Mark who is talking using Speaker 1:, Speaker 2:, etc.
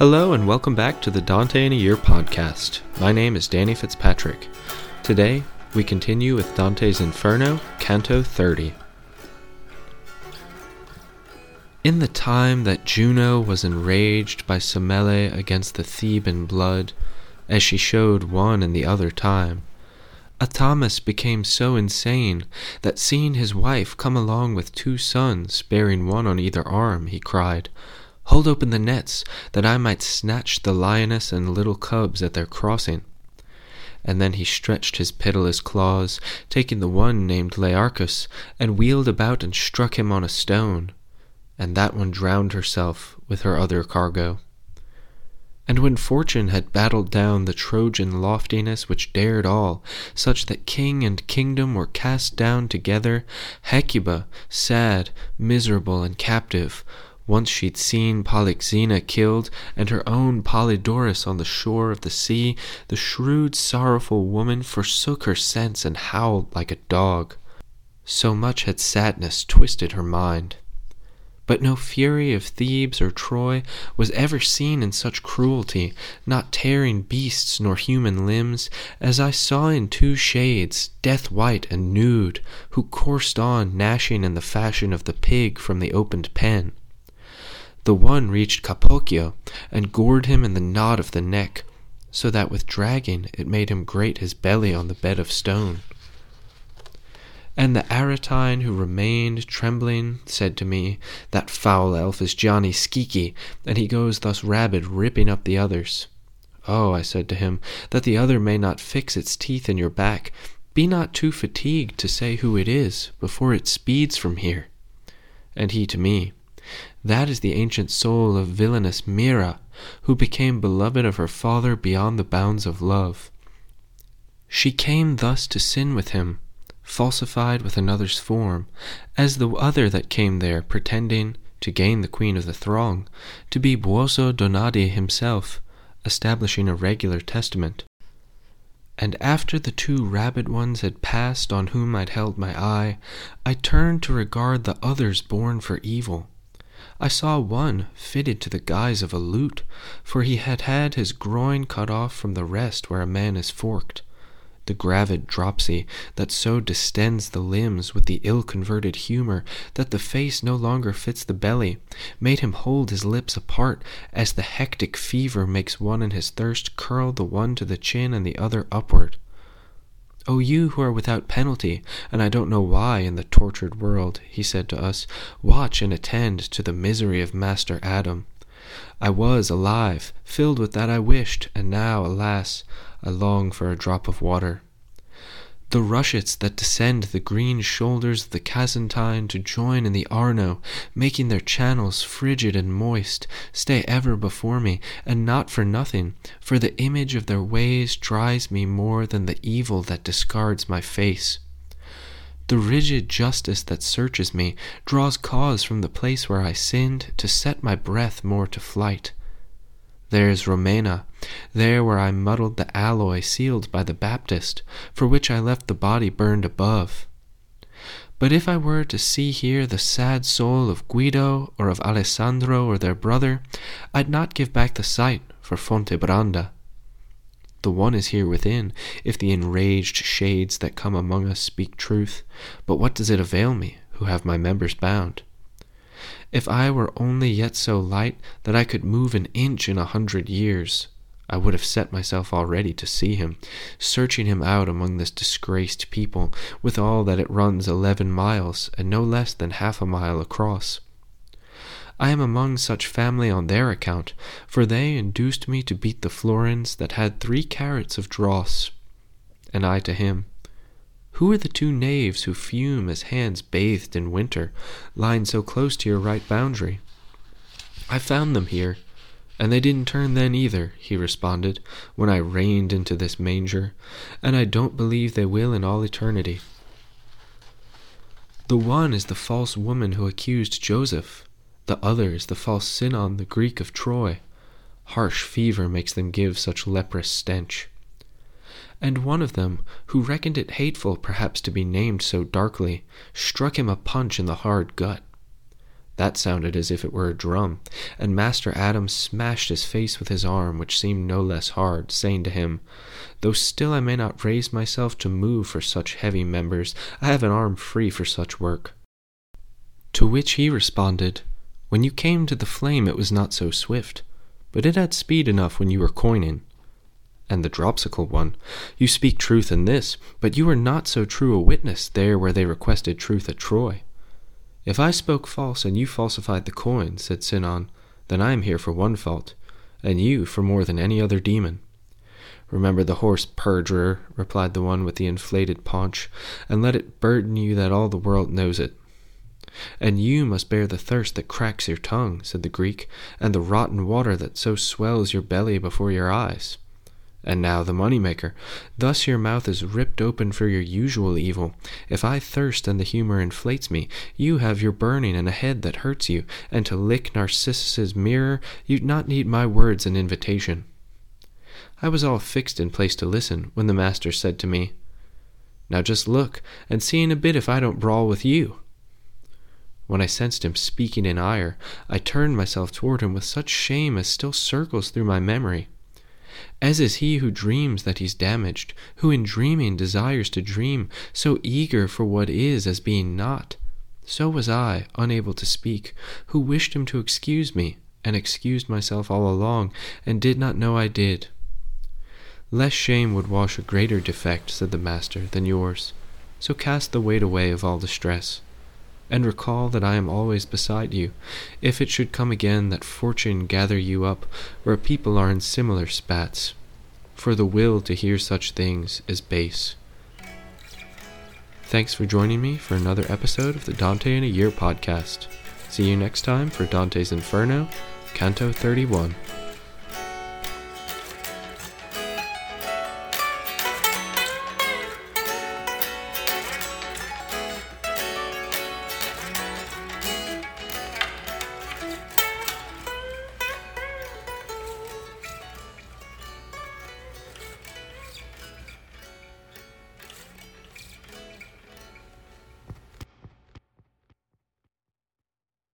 Speaker 1: Hello and welcome back to the Dante in a Year podcast. My name is Danny Fitzpatrick. Today, we continue with Dante's Inferno, Canto 30. In the time that Juno was enraged by Semele against the Theban blood, as she showed one and the other time, Athamas became so insane that seeing his wife come along with two sons, bearing one on either arm, he cried, Hold open the nets, that I might snatch the lioness and little cubs at their crossing. And then he stretched his pitiless claws, taking the one named Learchus, and wheeled about and struck him on a stone. And that one drowned herself with her other cargo. And when fortune had battled down the Trojan loftiness which dared all, such that king and kingdom were cast down together, Hecuba, sad, miserable, and captive, once she'd seen Polyxena killed, and her own Polydorus on the shore of the sea, the shrewd, sorrowful woman forsook her sense and howled like a dog. So much had sadness twisted her mind. But no fury of Thebes or Troy was ever seen in such cruelty, not tearing beasts nor human limbs, as I saw in two shades, death white and nude, who coursed on, gnashing in the fashion of the pig from the opened pen. The one reached Capocchio, and gored him in the knot of the neck, so that with dragging it made him grate his belly on the bed of stone. And the Aretine who remained trembling said to me, That foul elf is Gianni Schicchi, and he goes thus rabid, ripping up the others. Oh, I said to him, that the other may not fix its teeth in your back, be not too fatigued to say who it is, before it speeds from here. And he to me, that is the ancient soul of villainous Myrrha, who became beloved of her father beyond the bounds of love. She came thus to sin with him, falsified with another's form, as the other that came there, pretending, to gain the queen of the throng, to be Buoso Donati himself, establishing a regular testament. And after the two rabid ones had passed on whom I'd held my eye, I turned to regard the others born for evil. I saw one fitted to the guise of a lute, for he had had his groin cut off from the rest where a man is forked. The gravid dropsy that so distends the limbs with the ill converted humour that the face no longer fits the belly, made him hold his lips apart, as the hectic fever makes one in his thirst curl the one to the chin and the other upward. O you who are without penalty, and I don't know why in the tortured world, he said to us, watch and attend to the misery of Master Adam. I was alive, filled with that I wished, and now, alas, I long for a drop of water the rushets that descend the green shoulders of the Casentine to join in the Arno, making their channels frigid and moist, stay ever before me, and not for nothing, for the image of their ways tries me more than the evil that discards my face. The rigid justice that searches me draws cause from the place where I sinned to set my breath more to flight. There is Romena, there where I muddled the alloy sealed by the Baptist, for which I left the body burned above. But if I were to see here the sad soul of Guido or of Alessandro or their brother, I'd not give back the sight for Fontebranda. The one is here within, if the enraged shades that come among us speak truth, but what does it avail me, who have my members bound? If I were only yet so light that I could move an inch in a hundred years, I would have set myself already to see him, searching him out among this disgraced people, with all that it runs eleven miles, and no less than half a mile across. I am among such family on their account, for they induced me to beat the florins that had three carats of dross. And I to him, who are the two knaves who fume as hands bathed in winter, lying so close to your right boundary? I found them here, and they didn't turn then either, he responded, when I reined into this manger, and I don't believe they will in all eternity. The one is the false woman who accused Joseph, the other is the false Sinon, the Greek of Troy. Harsh fever makes them give such leprous stench and one of them, who reckoned it hateful perhaps to be named so darkly, struck him a punch in the hard gut. That sounded as if it were a drum, and Master Adam smashed his face with his arm, which seemed no less hard, saying to him, Though still I may not raise myself to move for such heavy members, I have an arm free for such work. To which he responded, When you came to the flame it was not so swift, but it had speed enough when you were coining. And the dropsical one, You speak truth in this, but you are not so true a witness there where they requested truth at Troy. If I spoke false and you falsified the coin, said Sinon, then I am here for one fault, and you for more than any other demon. Remember the horse, perjurer, replied the one with the inflated paunch, and let it burden you that all the world knows it. And you must bear the thirst that cracks your tongue, said the Greek, and the rotten water that so swells your belly before your eyes. And now the money maker. Thus your mouth is ripped open for your usual evil. If I thirst and the humor inflates me, you have your burning and a head that hurts you, and to lick Narcissus's mirror, you'd not need my words and invitation. I was all fixed in place to listen, when the master said to me, Now just look, and see in a bit if I don't brawl with you. When I sensed him speaking in ire, I turned myself toward him with such shame as still circles through my memory as is he who dreams that he's damaged, who in dreaming desires to dream, so eager for what is as being not. So was I, unable to speak, who wished him to excuse me, and excused myself all along, and did not know I did. Less shame would wash a greater defect, said the master, than yours. So cast the weight away of all distress and recall that I am always beside you, if it should come again that fortune gather you up where people are in similar spats. For the will to hear such things is base. Thanks for joining me for another episode of the Dante in a Year podcast. See you next time for Dante's Inferno, Canto 31.